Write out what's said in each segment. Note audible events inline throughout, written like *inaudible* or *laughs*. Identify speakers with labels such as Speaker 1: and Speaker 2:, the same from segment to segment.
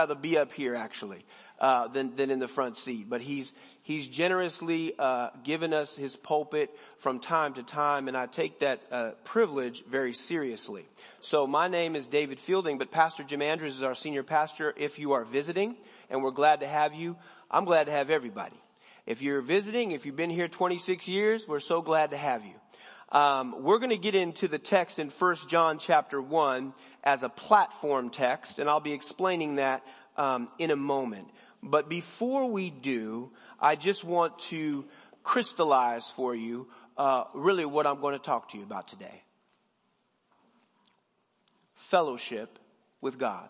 Speaker 1: rather be up here actually uh, than than in the front seat. But he's he's generously uh, given us his pulpit from time to time, and I take that uh, privilege very seriously. So my name is David Fielding, but Pastor Jim Andrews is our senior pastor. If you are visiting, and we're glad to have you, I'm glad to have everybody. If you're visiting, if you've been here 26 years, we're so glad to have you. Um, we're going to get into the text in 1 John chapter 1 as a platform text, and I'll be explaining that um, in a moment. But before we do, I just want to crystallize for you uh, really what I'm going to talk to you about today. Fellowship with God.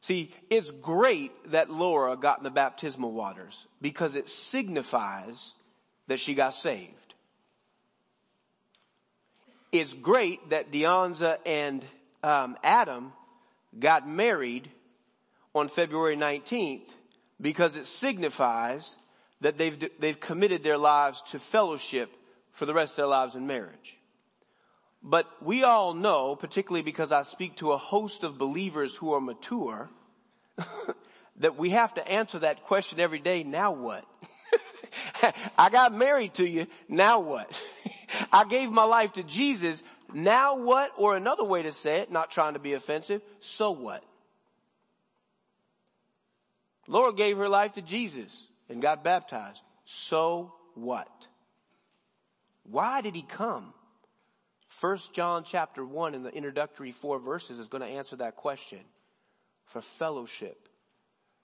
Speaker 1: See, it's great that Laura got in the baptismal waters because it signifies that she got saved it's great that Deonza and um, Adam got married on February 19th because it signifies that they've, they've committed their lives to fellowship for the rest of their lives in marriage. But we all know, particularly because I speak to a host of believers who are mature, *laughs* that we have to answer that question every day, now what? *laughs* I got married to you, now what? *laughs* I gave my life to Jesus. Now what? Or another way to say it, not trying to be offensive, so what? Laura gave her life to Jesus and got baptized. So what? Why did he come? First John chapter one in the introductory four verses is going to answer that question. For fellowship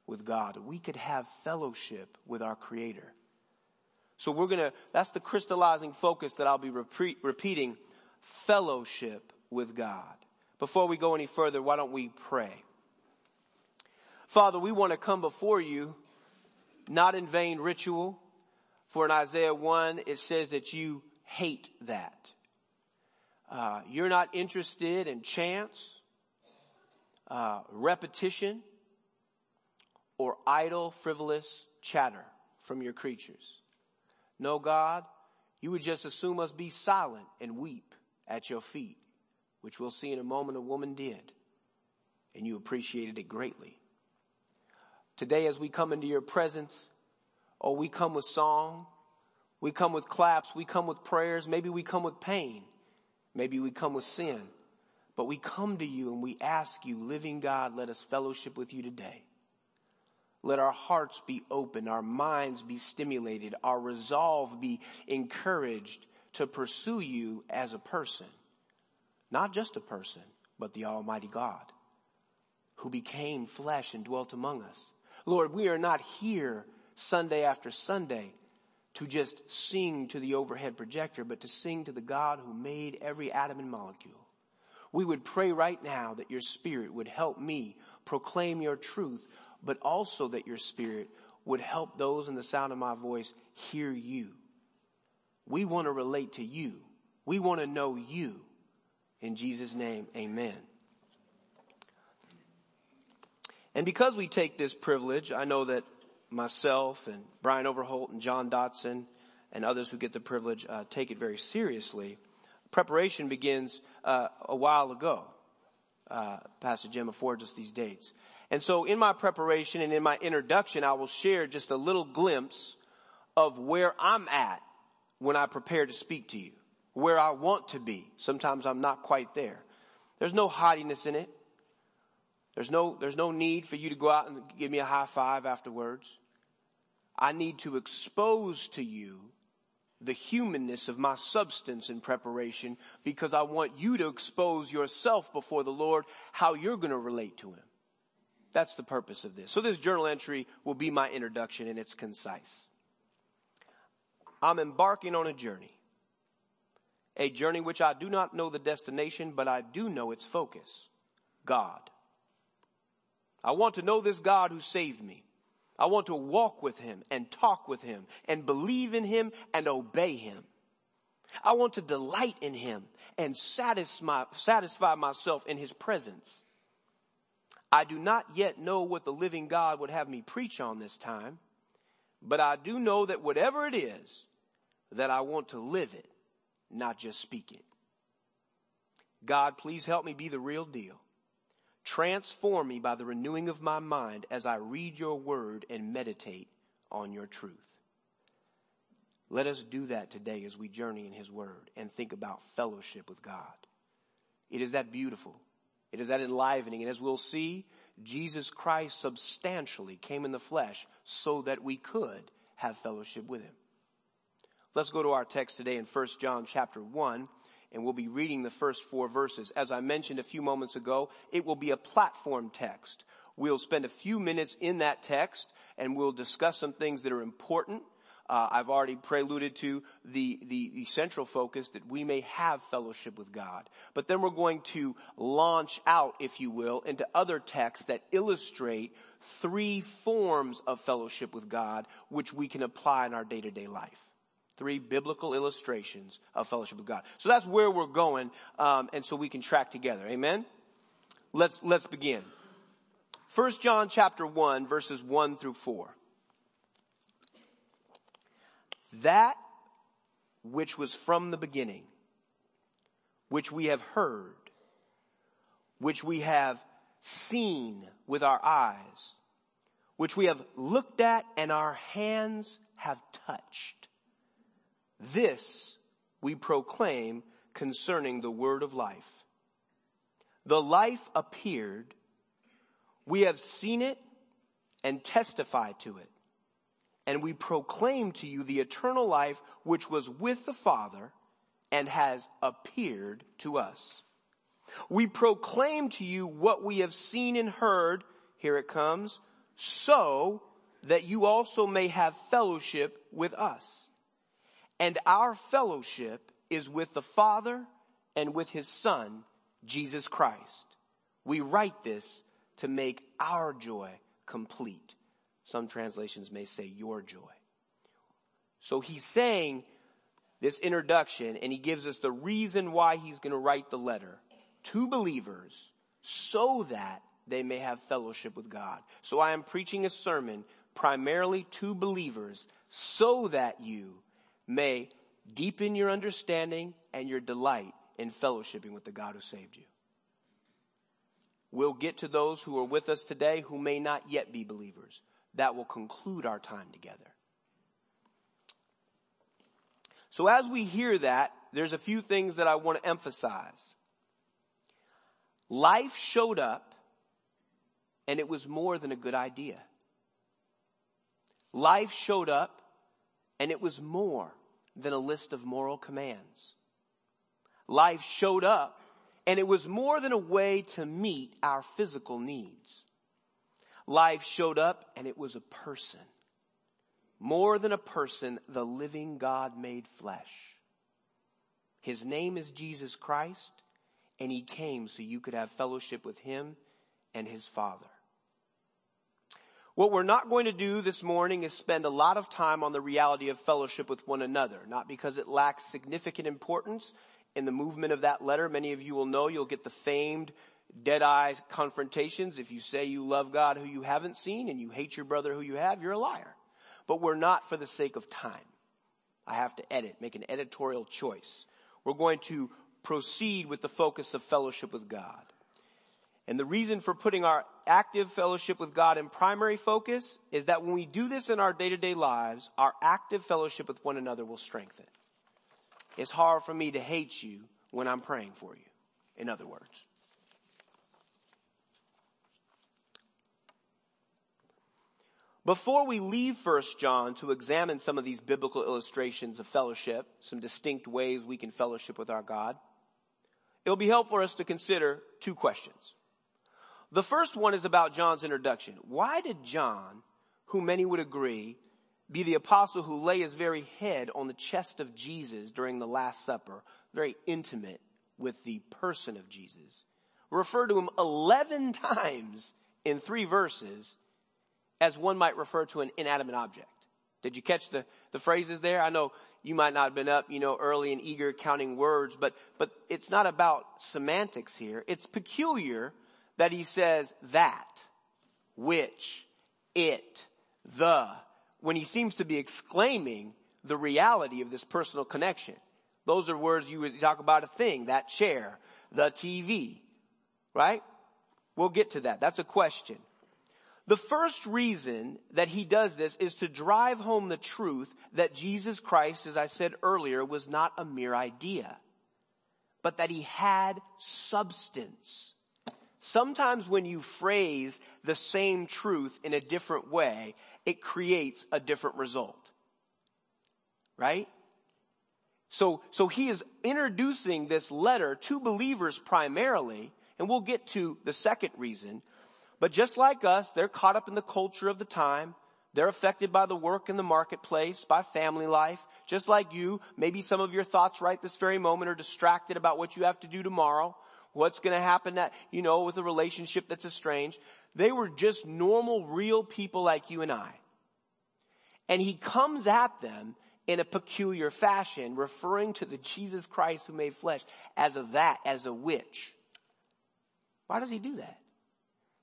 Speaker 1: with God. We could have fellowship with our creator. So we're gonna, that's the crystallizing focus that I'll be repeat, repeating, fellowship with God. Before we go any further, why don't we pray? Father, we want to come before you, not in vain ritual. For in Isaiah 1, it says that you hate that. Uh, you're not interested in chance, uh, repetition, or idle, frivolous chatter from your creatures. No, God, you would just assume us be silent and weep at your feet, which we'll see in a moment a woman did, and you appreciated it greatly. Today, as we come into your presence, oh, we come with song, we come with claps, we come with prayers, maybe we come with pain, maybe we come with sin, but we come to you and we ask you, living God, let us fellowship with you today. Let our hearts be open, our minds be stimulated, our resolve be encouraged to pursue you as a person. Not just a person, but the Almighty God who became flesh and dwelt among us. Lord, we are not here Sunday after Sunday to just sing to the overhead projector, but to sing to the God who made every atom and molecule. We would pray right now that your spirit would help me proclaim your truth but also that your spirit would help those in the sound of my voice hear you. We want to relate to you. We want to know you. In Jesus' name, amen. And because we take this privilege, I know that myself and Brian Overholt and John Dotson and others who get the privilege uh, take it very seriously. Preparation begins uh, a while ago. Uh, Pastor Jim affords us these dates. And so in my preparation and in my introduction, I will share just a little glimpse of where I'm at when I prepare to speak to you, where I want to be. Sometimes I'm not quite there. There's no haughtiness in it. There's no, there's no need for you to go out and give me a high five afterwards. I need to expose to you the humanness of my substance in preparation because I want you to expose yourself before the Lord how you're going to relate to Him. That's the purpose of this. So this journal entry will be my introduction and it's concise. I'm embarking on a journey. A journey which I do not know the destination, but I do know its focus. God. I want to know this God who saved me. I want to walk with him and talk with him and believe in him and obey him. I want to delight in him and satisfy, satisfy myself in his presence. I do not yet know what the living God would have me preach on this time, but I do know that whatever it is, that I want to live it, not just speak it. God, please help me be the real deal. Transform me by the renewing of my mind as I read your word and meditate on your truth. Let us do that today as we journey in his word and think about fellowship with God. It is that beautiful. It is that enlivening. And as we'll see, Jesus Christ substantially came in the flesh so that we could have fellowship with him. Let's go to our text today in 1 John chapter 1 and we'll be reading the first four verses. As I mentioned a few moments ago, it will be a platform text. We'll spend a few minutes in that text and we'll discuss some things that are important. Uh, I've already preluded to the, the, the central focus that we may have fellowship with God. But then we're going to launch out, if you will, into other texts that illustrate three forms of fellowship with God, which we can apply in our day-to-day life three biblical illustrations of fellowship with God. So that's where we're going, um, and so we can track together. Amen. Let's let's begin. First John chapter one verses one through four. That which was from the beginning, which we have heard, which we have seen with our eyes, which we have looked at and our hands have touched this we proclaim concerning the word of life. The life appeared. We have seen it and testified to it. And we proclaim to you the eternal life which was with the Father and has appeared to us. We proclaim to you what we have seen and heard. Here it comes. So that you also may have fellowship with us. And our fellowship is with the Father and with His Son, Jesus Christ. We write this to make our joy complete. Some translations may say your joy. So he's saying this introduction and he gives us the reason why he's going to write the letter to believers so that they may have fellowship with God. So I am preaching a sermon primarily to believers so that you may deepen your understanding and your delight in fellowshipping with the God who saved you. We'll get to those who are with us today who may not yet be believers. That will conclude our time together. So as we hear that, there's a few things that I want to emphasize. Life showed up and it was more than a good idea. Life showed up and it was more than a list of moral commands. Life showed up and it was more than a way to meet our physical needs. Life showed up and it was a person. More than a person, the living God made flesh. His name is Jesus Christ and he came so you could have fellowship with him and his father. What we're not going to do this morning is spend a lot of time on the reality of fellowship with one another, not because it lacks significant importance in the movement of that letter. Many of you will know you'll get the famed dead eye confrontations. If you say you love God who you haven't seen and you hate your brother who you have, you're a liar. But we're not for the sake of time. I have to edit, make an editorial choice. We're going to proceed with the focus of fellowship with God. And the reason for putting our active fellowship with God in primary focus is that when we do this in our day-to-day lives, our active fellowship with one another will strengthen. It's hard for me to hate you when I'm praying for you. In other words. Before we leave 1 John to examine some of these biblical illustrations of fellowship, some distinct ways we can fellowship with our God, it'll be helpful for us to consider two questions. The first one is about John's introduction. Why did John, who many would agree, be the apostle who lay his very head on the chest of Jesus during the Last Supper, very intimate with the person of Jesus, refer to him 11 times in three verses as one might refer to an inanimate object. Did you catch the, the phrases there? I know you might not have been up, you know, early and eager counting words, but, but it's not about semantics here. It's peculiar that he says that, which, it, the, when he seems to be exclaiming the reality of this personal connection. Those are words you would talk about a thing, that chair, the TV, right? We'll get to that. That's a question. The first reason that he does this is to drive home the truth that Jesus Christ, as I said earlier, was not a mere idea, but that he had substance. Sometimes when you phrase the same truth in a different way, it creates a different result. Right? So, so he is introducing this letter to believers primarily, and we'll get to the second reason, but just like us, they're caught up in the culture of the time. They're affected by the work in the marketplace, by family life. Just like you, maybe some of your thoughts right this very moment are distracted about what you have to do tomorrow. What's gonna happen that, you know, with a relationship that's estranged. They were just normal, real people like you and I. And he comes at them in a peculiar fashion, referring to the Jesus Christ who made flesh as a that, as a which. Why does he do that?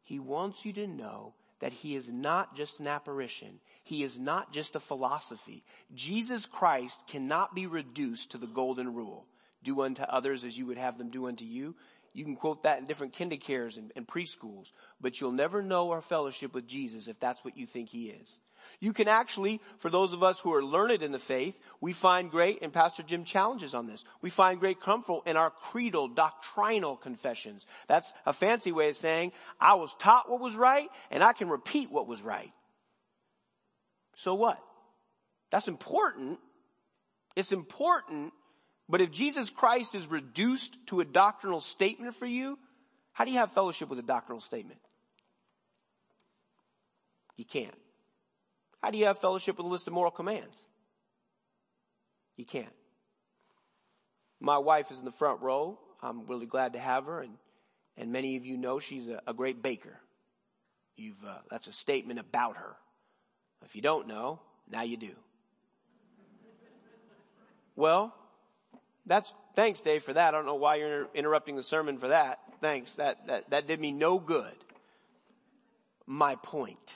Speaker 1: He wants you to know that he is not just an apparition. He is not just a philosophy. Jesus Christ cannot be reduced to the golden rule. Do unto others as you would have them do unto you. You can quote that in different kindergartens and, and preschools, but you'll never know our fellowship with Jesus if that's what you think he is. You can actually, for those of us who are learned in the faith, we find great, and Pastor Jim challenges on this, we find great comfort in our creedal, doctrinal confessions. That's a fancy way of saying, I was taught what was right, and I can repeat what was right. So what? That's important. It's important, but if Jesus Christ is reduced to a doctrinal statement for you, how do you have fellowship with a doctrinal statement? You can't. How do you have fellowship with a list of moral commands? You can't. My wife is in the front row. I'm really glad to have her, and and many of you know she's a, a great baker. You've uh, that's a statement about her. If you don't know, now you do. Well, that's thanks, Dave, for that. I don't know why you're interrupting the sermon for that. Thanks. That that that did me no good. My point.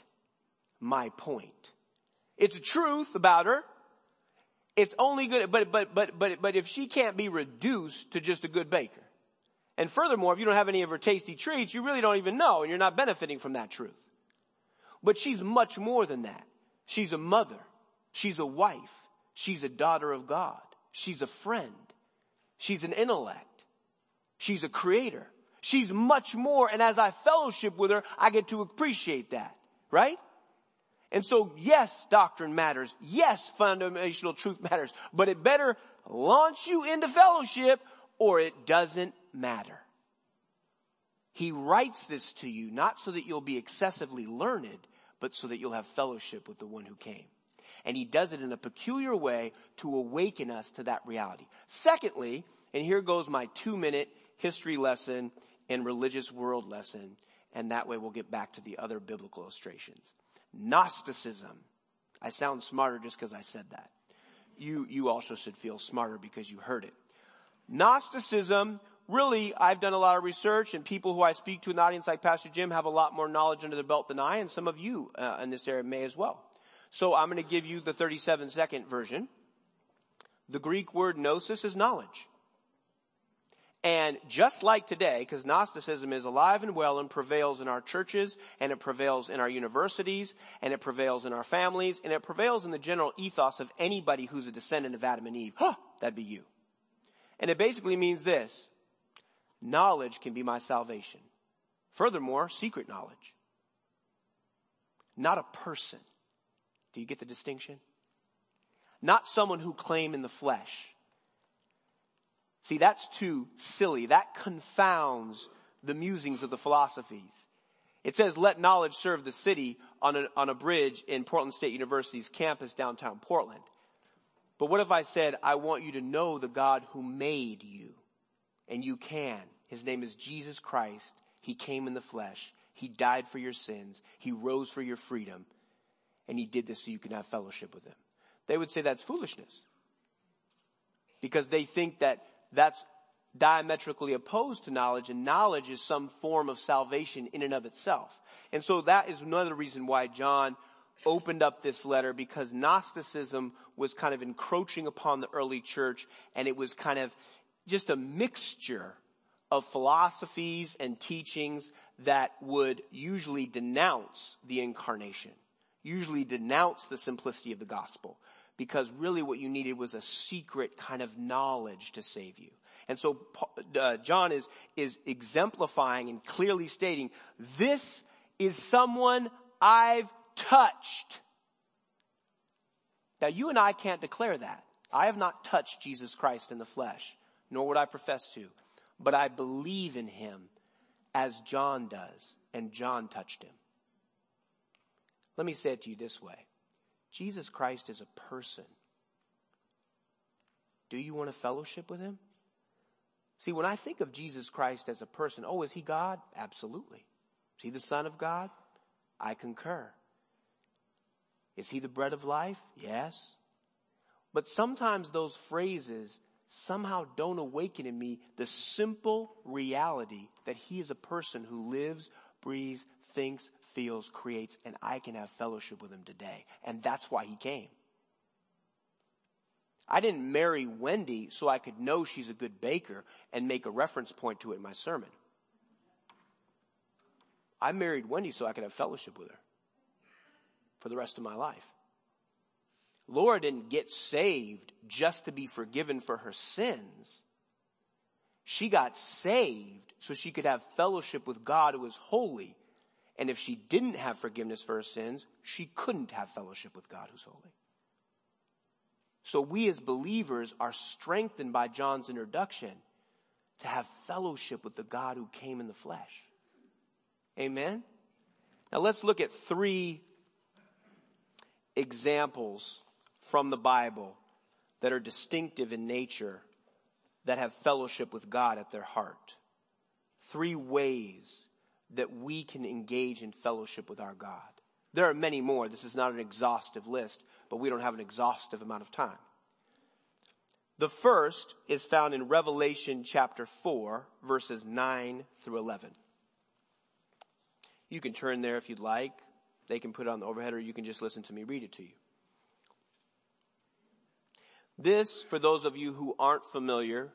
Speaker 1: My point. It's a truth about her. It's only good, but, but, but, but, but if she can't be reduced to just a good baker, and furthermore, if you don't have any of her tasty treats, you really don't even know and you're not benefiting from that truth. But she's much more than that. She's a mother. She's a wife. She's a daughter of God. She's a friend. She's an intellect. She's a creator. She's much more. And as I fellowship with her, I get to appreciate that. Right? And so yes, doctrine matters. Yes, foundational truth matters, but it better launch you into fellowship or it doesn't matter. He writes this to you not so that you'll be excessively learned, but so that you'll have fellowship with the one who came. And he does it in a peculiar way to awaken us to that reality. Secondly, and here goes my two minute history lesson and religious world lesson, and that way we'll get back to the other biblical illustrations. Gnosticism. I sound smarter just because I said that. You, you also should feel smarter because you heard it. Gnosticism, really, I've done a lot of research and people who I speak to in the audience like Pastor Jim have a lot more knowledge under their belt than I and some of you uh, in this area may as well. So I'm going to give you the 37 second version. The Greek word gnosis is knowledge. And just like today, because Gnosticism is alive and well and prevails in our churches, and it prevails in our universities, and it prevails in our families, and it prevails in the general ethos of anybody who's a descendant of Adam and Eve. Huh, that'd be you. And it basically means this. Knowledge can be my salvation. Furthermore, secret knowledge. Not a person. Do you get the distinction? Not someone who claim in the flesh See, that's too silly. That confounds the musings of the philosophies. It says, let knowledge serve the city on a, on a bridge in Portland State University's campus downtown Portland. But what if I said, I want you to know the God who made you? And you can. His name is Jesus Christ. He came in the flesh. He died for your sins. He rose for your freedom. And he did this so you can have fellowship with him. They would say that's foolishness. Because they think that that's diametrically opposed to knowledge and knowledge is some form of salvation in and of itself. And so that is another reason why John opened up this letter because Gnosticism was kind of encroaching upon the early church and it was kind of just a mixture of philosophies and teachings that would usually denounce the incarnation, usually denounce the simplicity of the gospel, because really what you needed was a secret kind of knowledge to save you. And so uh, John is, is exemplifying and clearly stating, this is someone I've touched. Now you and I can't declare that. I have not touched Jesus Christ in the flesh, nor would I profess to, but I believe in him as John does, and John touched him. Let me say it to you this way. Jesus Christ is a person. Do you want a fellowship with him? See, when I think of Jesus Christ as a person, oh, is he God? Absolutely. Is he the Son of God? I concur. Is he the bread of life? Yes. But sometimes those phrases somehow don't awaken in me the simple reality that he is a person who lives, breathes, thinks, feels, creates, and I can have fellowship with him today. And that's why he came. I didn't marry Wendy so I could know she's a good baker and make a reference point to it in my sermon. I married Wendy so I could have fellowship with her for the rest of my life. Laura didn't get saved just to be forgiven for her sins. She got saved so she could have fellowship with God who is holy. And if she didn't have forgiveness for her sins, she couldn't have fellowship with God who's holy. So we as believers are strengthened by John's introduction to have fellowship with the God who came in the flesh. Amen? Now let's look at three examples from the Bible that are distinctive in nature that have fellowship with God at their heart. Three ways that we can engage in fellowship with our God. There are many more. This is not an exhaustive list, but we don't have an exhaustive amount of time. The first is found in Revelation chapter 4, verses 9 through 11. You can turn there if you'd like. They can put it on the overhead or you can just listen to me read it to you. This, for those of you who aren't familiar,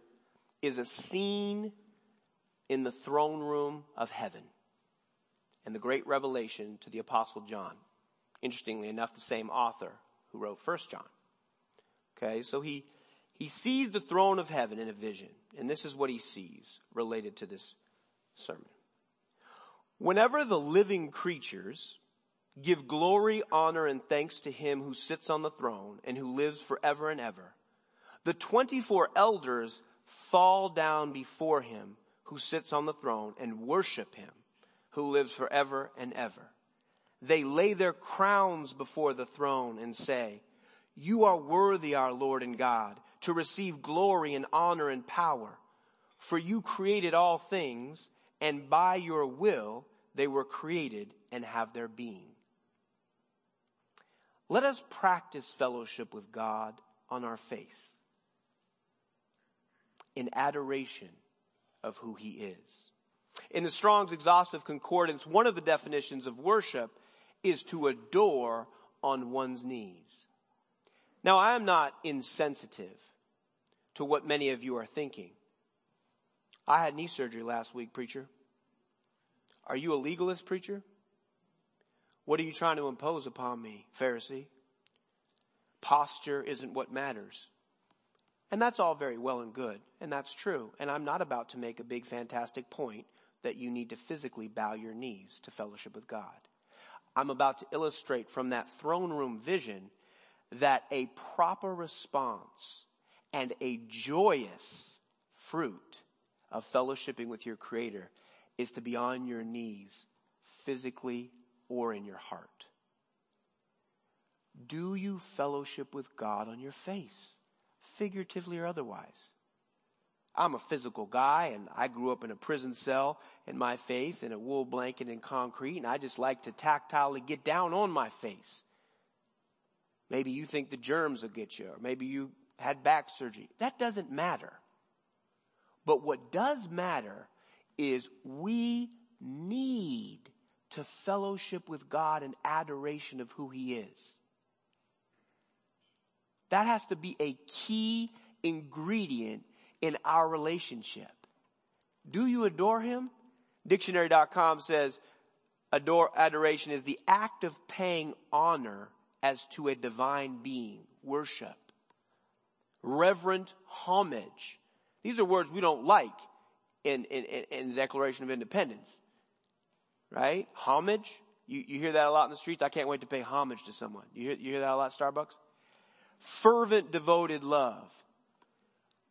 Speaker 1: is a scene in the throne room of heaven and the great revelation to the apostle John. Interestingly enough, the same author who wrote First John. Okay, so he, he sees the throne of heaven in a vision, and this is what he sees related to this sermon. Whenever the living creatures Give glory, honor, and thanks to him who sits on the throne and who lives forever and ever. The 24 elders fall down before him who sits on the throne and worship him who lives forever and ever. They lay their crowns before the throne and say, you are worthy, our Lord and God, to receive glory and honor and power. For you created all things and by your will they were created and have their being. Let us practice fellowship with God on our face in adoration of who he is. In the Strong's exhaustive concordance, one of the definitions of worship is to adore on one's knees. Now I am not insensitive to what many of you are thinking. I had knee surgery last week, preacher. Are you a legalist, preacher? What are you trying to impose upon me, Pharisee? Posture isn't what matters. And that's all very well and good, and that's true. And I'm not about to make a big fantastic point that you need to physically bow your knees to fellowship with God. I'm about to illustrate from that throne room vision that a proper response and a joyous fruit of fellowshipping with your creator is to be on your knees physically or in your heart? Do you fellowship with God on your face, figuratively or otherwise? I'm a physical guy and I grew up in a prison cell in my faith in a wool blanket and concrete and I just like to tactilely get down on my face. Maybe you think the germs will get you or maybe you had back surgery. That doesn't matter. But what does matter is we need to fellowship with God and adoration of who He is. That has to be a key ingredient in our relationship. Do you adore Him? Dictionary.com says adore, adoration is the act of paying honor as to a divine being, worship, reverent homage. These are words we don't like in, in, in the Declaration of Independence. Right? Homage. You, you hear that a lot in the streets. I can't wait to pay homage to someone. You hear, you hear that a lot Starbucks? Fervent, devoted love.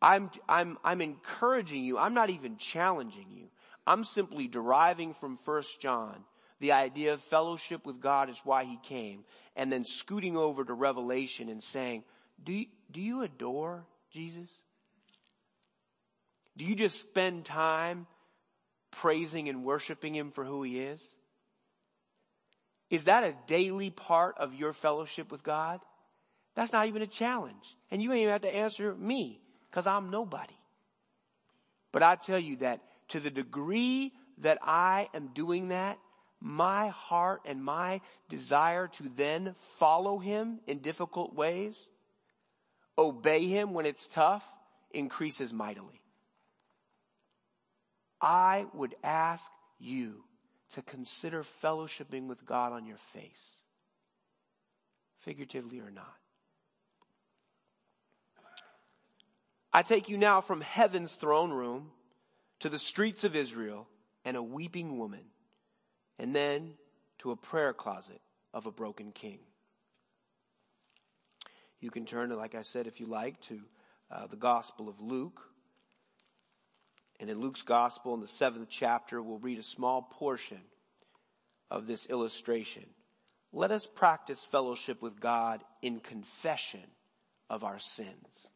Speaker 1: I'm, I'm, I'm encouraging you. I'm not even challenging you. I'm simply deriving from First John the idea of fellowship with God is why he came and then scooting over to Revelation and saying, do you, do you adore Jesus? Do you just spend time praising and worshiping him for who he is? Is that a daily part of your fellowship with God? That's not even a challenge. And you ain't even have to answer me because I'm nobody. But I tell you that to the degree that I am doing that, my heart and my desire to then follow him in difficult ways, obey him when it's tough, increases mightily. I would ask you to consider fellowshipping with God on your face, figuratively or not. I take you now from heaven's throne room to the streets of Israel and a weeping woman, and then to a prayer closet of a broken king. You can turn, like I said, if you like, to uh, the Gospel of Luke. And in Luke's Gospel, in the seventh chapter, we'll read a small portion of this illustration. Let us practice fellowship with God in confession of our sins.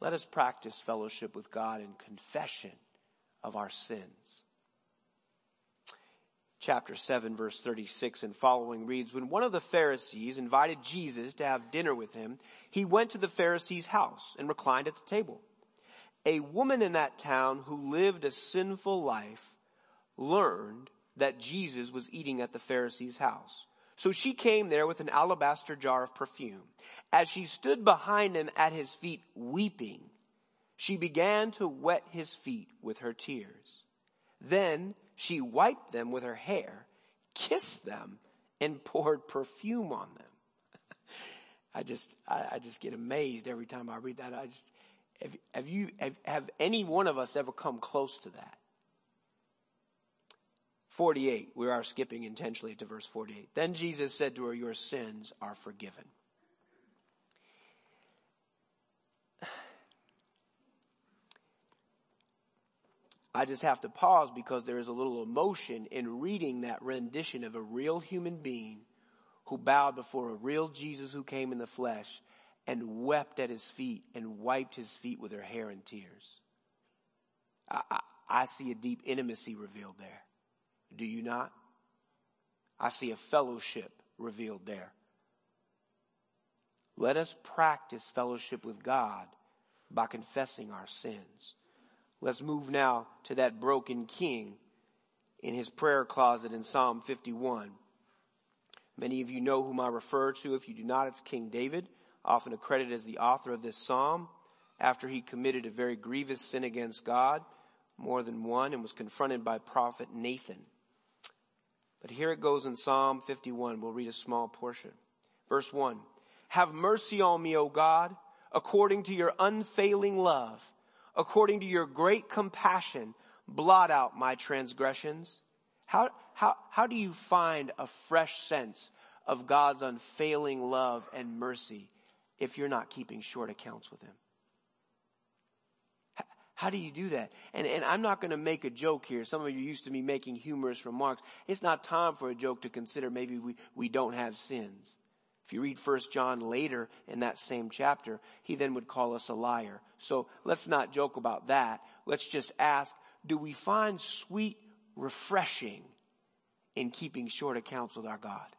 Speaker 1: Let us practice fellowship with God in confession of our sins. Chapter 7 verse 36 and following reads, When one of the Pharisees invited Jesus to have dinner with him, he went to the Pharisee's house and reclined at the table. A woman in that town who lived a sinful life learned that Jesus was eating at the Pharisee's house. So she came there with an alabaster jar of perfume. As she stood behind him at his feet weeping, she began to wet his feet with her tears. Then she wiped them with her hair, kissed them, and *laughs* poured perfume on them. *laughs* I just, I, I, just get amazed every time I read that. I just, have, have you, have, have any one of us ever come close to that? 48. We are skipping intentionally to verse 48. Then Jesus said to her, Your sins are forgiven. I just have to pause because there is a little emotion in reading that rendition of a real human being who bowed before a real Jesus who came in the flesh and wept at his feet and wiped his feet with her hair and tears. I, I, I see a deep intimacy revealed there. Do you not? I see a fellowship revealed there. Let us practice fellowship with God by confessing our sins. Let's move now to that broken king in his prayer closet in Psalm 51. Many of you know whom I refer to. If you do not, it's King David, often accredited as the author of this psalm after he committed a very grievous sin against God, more than one, and was confronted by prophet Nathan. But here it goes in Psalm 51. We'll read a small portion. Verse 1. Have mercy on me, O God, according to your unfailing love, according to your great compassion, blot out my transgressions. How, how, how do you find a fresh sense of God's unfailing love and mercy if you're not keeping short accounts with Him? How do you do that? And, and I'm not going to make a joke here. Some of you used to me making humorous remarks. It's not time for a joke to consider maybe we, we don't have sins. If you read First John later in that same chapter, he then would call us a liar. So let's not joke about that. Let's just ask, do we find sweet refreshing in keeping short accounts with our God?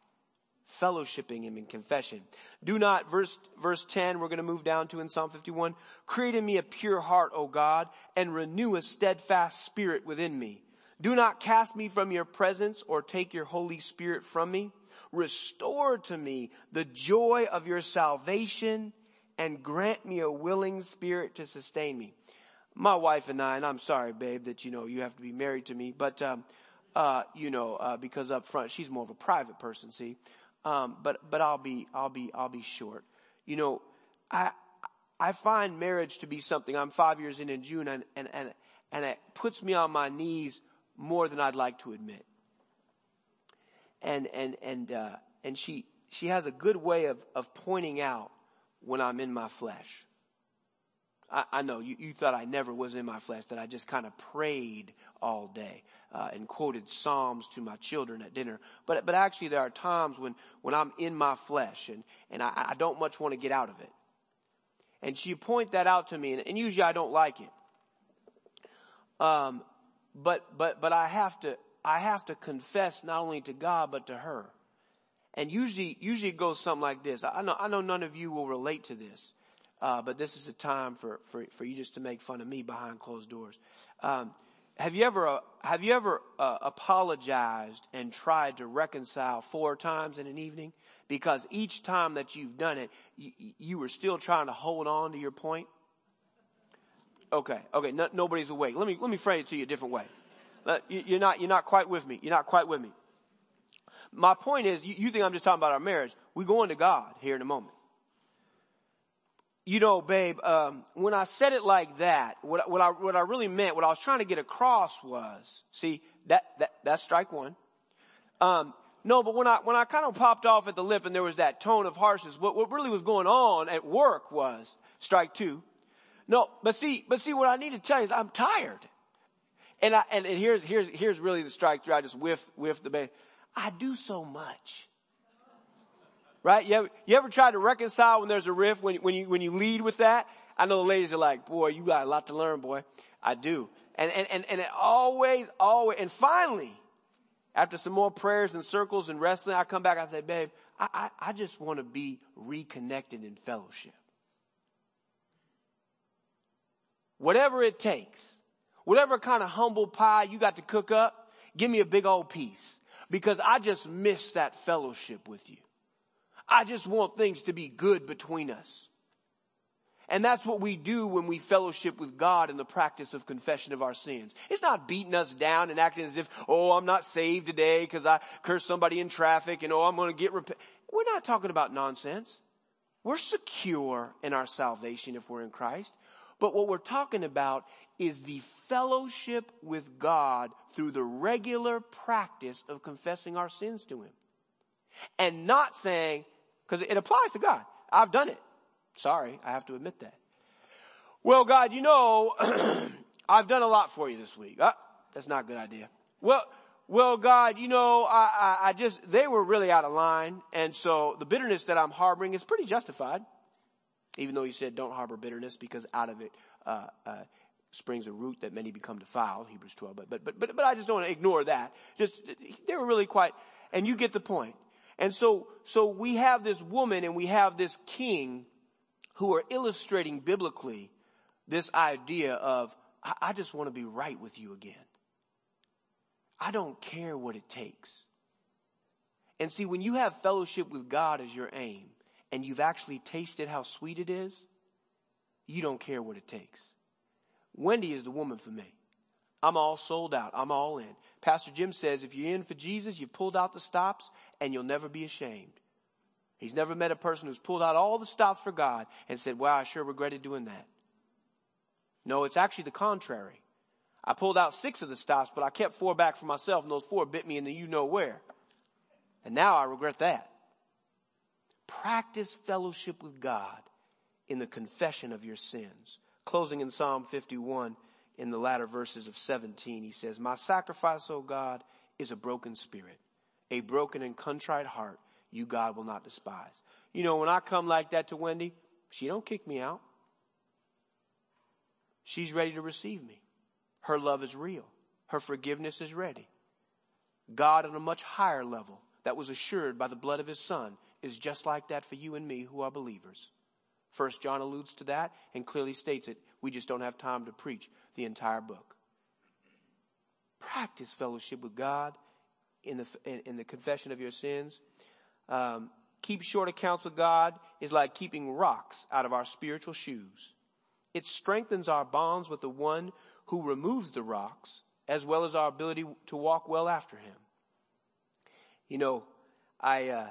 Speaker 1: Fellowshipping him in confession. Do not, verse, verse 10, we're going to move down to in Psalm 51. Create in me a pure heart, O God, and renew a steadfast spirit within me. Do not cast me from your presence or take your Holy Spirit from me. Restore to me the joy of your salvation and grant me a willing spirit to sustain me. my wife and I, and I'm sorry, babe, that you know you have to be married to me, but um, uh, you know uh, because up front she's more of a private person, see. Um, but but I'll be I'll be I'll be short. You know, I I find marriage to be something. I'm five years in in June, and and and and it puts me on my knees more than I'd like to admit. And and and uh, and she she has a good way of of pointing out when I'm in my flesh. I, I know you, you thought I never was in my flesh, that I just kind of prayed all day uh, and quoted Psalms to my children at dinner. But but actually, there are times when when I'm in my flesh and and I, I don't much want to get out of it. And she point that out to me, and, and usually I don't like it. Um, but but but I have to I have to confess not only to God but to her. And usually usually it goes something like this. I know I know none of you will relate to this. Uh, but this is a time for, for, for you just to make fun of me behind closed doors. Um, have you ever uh, have you ever uh, apologized and tried to reconcile four times in an evening? Because each time that you've done it you, you were still trying to hold on to your point? Okay okay no, nobody's awake. Let me let me frame it to you a different way. Uh, you, you're not you're not quite with me. You're not quite with me. My point is you, you think i'm just talking about our marriage. We're going to god here in a moment you know, babe, um, when I said it like that, what, what I what I really meant, what I was trying to get across was, see, that that that's strike one. Um, no, but when I when I kind of popped off at the lip and there was that tone of harshness, what what really was going on at work was strike two. No, but see, but see, what I need to tell you is I'm tired, and I and, and here's here's here's really the strike three. I just whiff whiff the babe. I do so much. Right? You ever, you ever try to reconcile when there's a rift, when, when you, when you lead with that? I know the ladies are like, boy, you got a lot to learn, boy. I do. And, and, and, and it always, always, and finally, after some more prayers and circles and wrestling, I come back, I say, babe, I, I, I just want to be reconnected in fellowship. Whatever it takes, whatever kind of humble pie you got to cook up, give me a big old piece because I just miss that fellowship with you. I just want things to be good between us. And that's what we do when we fellowship with God in the practice of confession of our sins. It's not beating us down and acting as if, oh, I'm not saved today because I cursed somebody in traffic and oh, I'm going to get rep-. We're not talking about nonsense. We're secure in our salvation if we're in Christ. But what we're talking about is the fellowship with God through the regular practice of confessing our sins to Him. And not saying, because it applies to God. I've done it. Sorry, I have to admit that. Well, God, you know, *clears throat* I've done a lot for you this week. Uh, that's not a good idea. Well, well, God, you know, I, I, I just, they were really out of line. And so the bitterness that I'm harboring is pretty justified. Even though you said don't harbor bitterness because out of it, uh, uh, springs a root that many become defiled, Hebrews 12. But, but, but, but I just don't want to ignore that. Just, they were really quite, and you get the point. And so, so we have this woman and we have this king who are illustrating biblically this idea of, I, I just want to be right with you again. I don't care what it takes. And see, when you have fellowship with God as your aim and you've actually tasted how sweet it is, you don't care what it takes. Wendy is the woman for me. I'm all sold out. I'm all in. Pastor Jim says if you're in for Jesus, you've pulled out the stops and you'll never be ashamed. He's never met a person who's pulled out all the stops for God and said, wow, I sure regretted doing that. No, it's actually the contrary. I pulled out six of the stops, but I kept four back for myself and those four bit me in the you know where. And now I regret that. Practice fellowship with God in the confession of your sins. Closing in Psalm 51 in the latter verses of 17, he says, My sacrifice, O God, is a broken spirit, a broken and contrite heart, you God will not despise. You know, when I come like that to Wendy, she don't kick me out. She's ready to receive me. Her love is real. Her forgiveness is ready. God on a much higher level that was assured by the blood of his son is just like that for you and me who are believers. First John alludes to that and clearly states it. We just don't have time to preach the entire book. Practice fellowship with God in the, in, in the confession of your sins. Um, keep short accounts with God is like keeping rocks out of our spiritual shoes. It strengthens our bonds with the one who removes the rocks as well as our ability to walk well after him. You know, I, uh,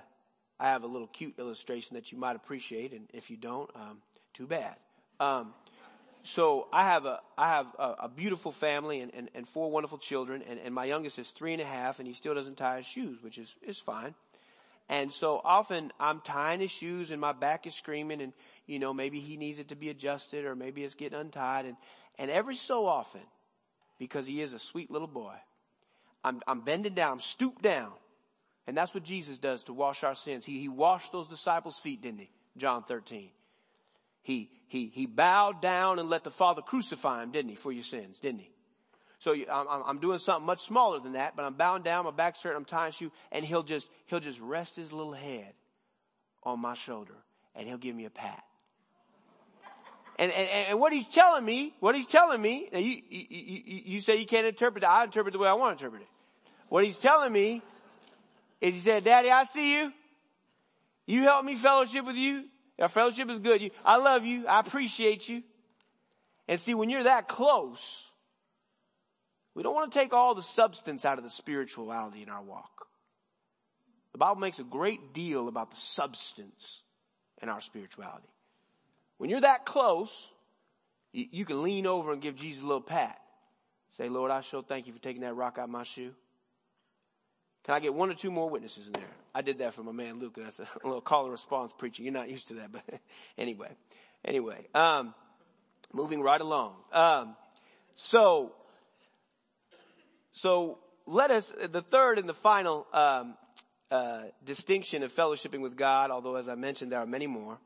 Speaker 1: I have a little cute illustration that you might appreciate, and if you don't, um, too bad. Um, so I have a I have a, a beautiful family and, and, and, four wonderful children, and, and my youngest is three and a half, and he still doesn't tie his shoes, which is is fine. And so often I'm tying his shoes, and my back is screaming, and you know maybe he needs it to be adjusted, or maybe it's getting untied, and and every so often, because he is a sweet little boy, I'm I'm bending down, I'm stooped down, and that's what Jesus does to wash our sins. He, he washed those disciples' feet, didn't he? John 13. He, he, he bowed down and let the Father crucify him, didn't he, for your sins, didn't he? So I'm, I'm doing something much smaller than that, but I'm bowing down, my back's hurt, I'm tying a shoe, and he'll just, he'll just rest his little head on my shoulder, and he'll give me a pat. And, and, and what he's telling me, what he's telling me, you, you, you, you say you can't interpret it, I interpret the way I want to interpret it. What he's telling me is he said, Daddy, I see you. You help me fellowship with you. Our fellowship is good. I love you. I appreciate you. And see, when you're that close, we don't want to take all the substance out of the spirituality in our walk. The Bible makes a great deal about the substance in our spirituality. When you're that close, you, you can lean over and give Jesus a little pat. Say, Lord, I sure thank you for taking that rock out of my shoe. Can I get one or two more witnesses in there? I did that for my man Luke. That's a *laughs* little call and response preaching. You're not used to that, but *laughs* anyway, anyway, um, moving right along. Um, so, so let us, the third and the final, um, uh, distinction of fellowshipping with God, although as I mentioned, there are many more,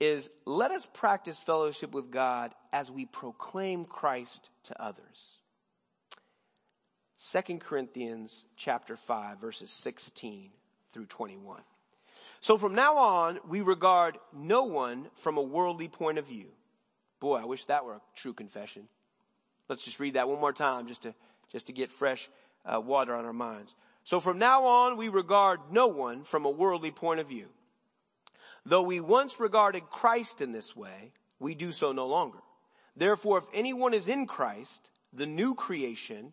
Speaker 1: is let us practice fellowship with God as we proclaim Christ to others. 2 Corinthians chapter 5 verses 16 through 21. So from now on, we regard no one from a worldly point of view. Boy, I wish that were a true confession. Let's just read that one more time just to, just to get fresh uh, water on our minds. So from now on, we regard no one from a worldly point of view. Though we once regarded Christ in this way, we do so no longer. Therefore, if anyone is in Christ, the new creation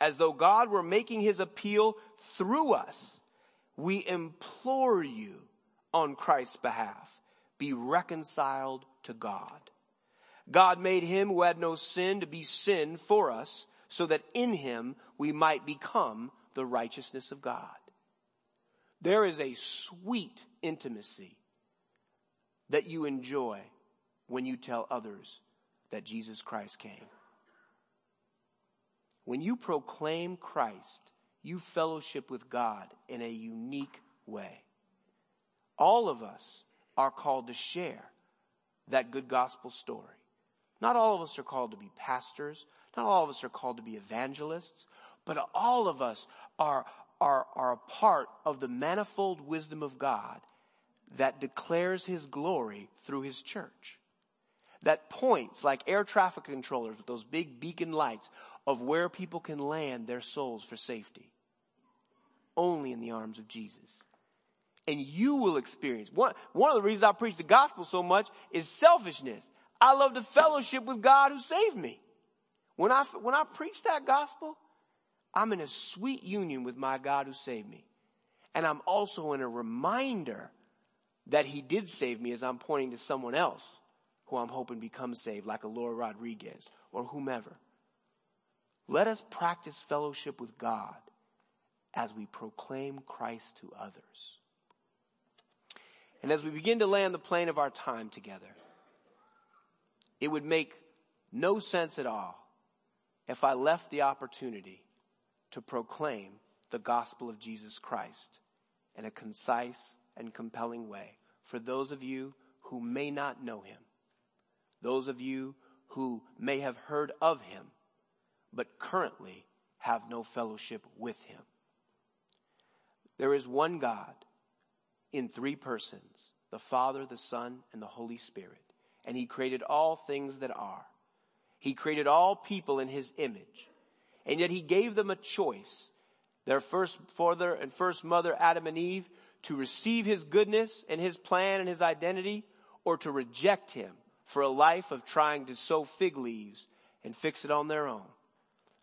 Speaker 1: as though God were making his appeal through us. We implore you on Christ's behalf, be reconciled to God. God made him who had no sin to be sin for us so that in him we might become the righteousness of God. There is a sweet intimacy that you enjoy when you tell others that Jesus Christ came. When you proclaim Christ, you fellowship with God in a unique way. All of us are called to share that good gospel story. Not all of us are called to be pastors. Not all of us are called to be evangelists, but all of us are, are, are a part of the manifold wisdom of God that declares his glory through his church. That points like air traffic controllers with those big beacon lights of where people can land their souls for safety. Only in the arms of Jesus. And you will experience, one, one of the reasons I preach the gospel so much is selfishness. I love the fellowship with God who saved me. When I, when I preach that gospel, I'm in a sweet union with my God who saved me. And I'm also in a reminder that he did save me as I'm pointing to someone else who I'm hoping becomes saved, like a Laura Rodriguez or whomever. Let us practice fellowship with God as we proclaim Christ to others. And as we begin to land the plane of our time together, it would make no sense at all if I left the opportunity to proclaim the gospel of Jesus Christ in a concise and compelling way for those of you who may not know him, those of you who may have heard of him, but currently have no fellowship with him. There is one God in three persons, the Father, the Son, and the Holy Spirit. And he created all things that are. He created all people in his image. And yet he gave them a choice. Their first father and first mother, Adam and Eve, to receive his goodness and his plan and his identity, or to reject him for a life of trying to sow fig leaves and fix it on their own.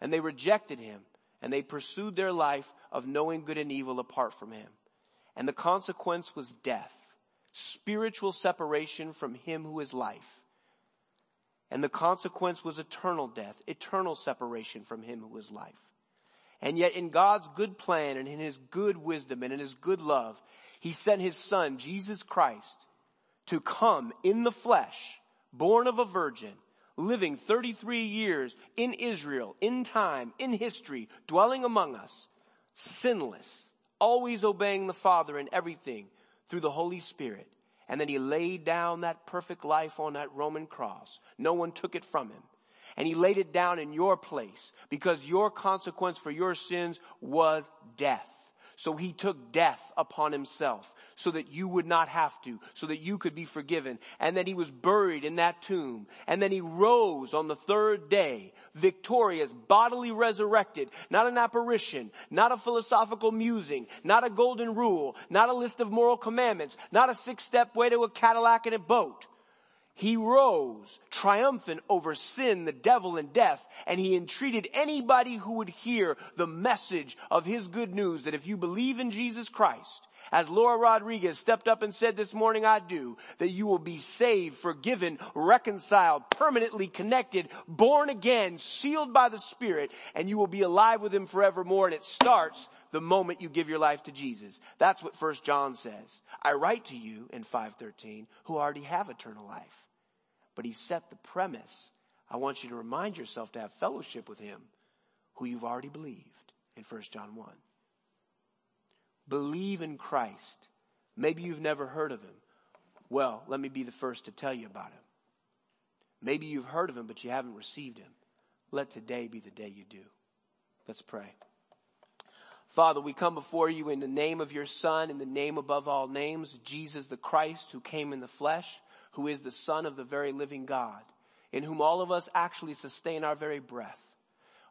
Speaker 1: And they rejected him and they pursued their life of knowing good and evil apart from him. And the consequence was death, spiritual separation from him who is life. And the consequence was eternal death, eternal separation from him who is life. And yet in God's good plan and in his good wisdom and in his good love, he sent his son, Jesus Christ, to come in the flesh, born of a virgin, living 33 years in Israel, in time, in history, dwelling among us, sinless, always obeying the Father in everything through the Holy Spirit. And then he laid down that perfect life on that Roman cross. No one took it from him. And he laid it down in your place because your consequence for your sins was death. So he took death upon himself so that you would not have to, so that you could be forgiven. And then he was buried in that tomb. And then he rose on the third day, victorious, bodily resurrected, not an apparition, not a philosophical musing, not a golden rule, not a list of moral commandments, not a six step way to a Cadillac and a boat he rose triumphant over sin, the devil, and death, and he entreated anybody who would hear the message of his good news that if you believe in Jesus Christ, as Laura Rodriguez stepped up and said this morning, I do, that you will be saved, forgiven, reconciled, permanently connected, born again, sealed by the Spirit, and you will be alive with Him forevermore. And it starts the moment you give your life to Jesus. That's what First John says. I write to you in 513 who already have eternal life but he set the premise. I want you to remind yourself to have fellowship with him who you've already believed in 1 John 1. Believe in Christ. Maybe you've never heard of him. Well, let me be the first to tell you about him. Maybe you've heard of him, but you haven't received him. Let today be the day you do. Let's pray. Father, we come before you in the name of your Son, in the name above all names, Jesus the Christ, who came in the flesh who is the son of the very living God, in whom all of us actually sustain our very breath,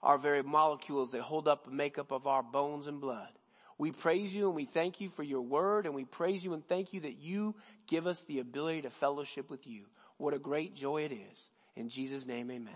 Speaker 1: our very molecules that hold up the makeup of our bones and blood. We praise you and we thank you for your word and we praise you and thank you that you give us the ability to fellowship with you. What a great joy it is. In Jesus' name, amen.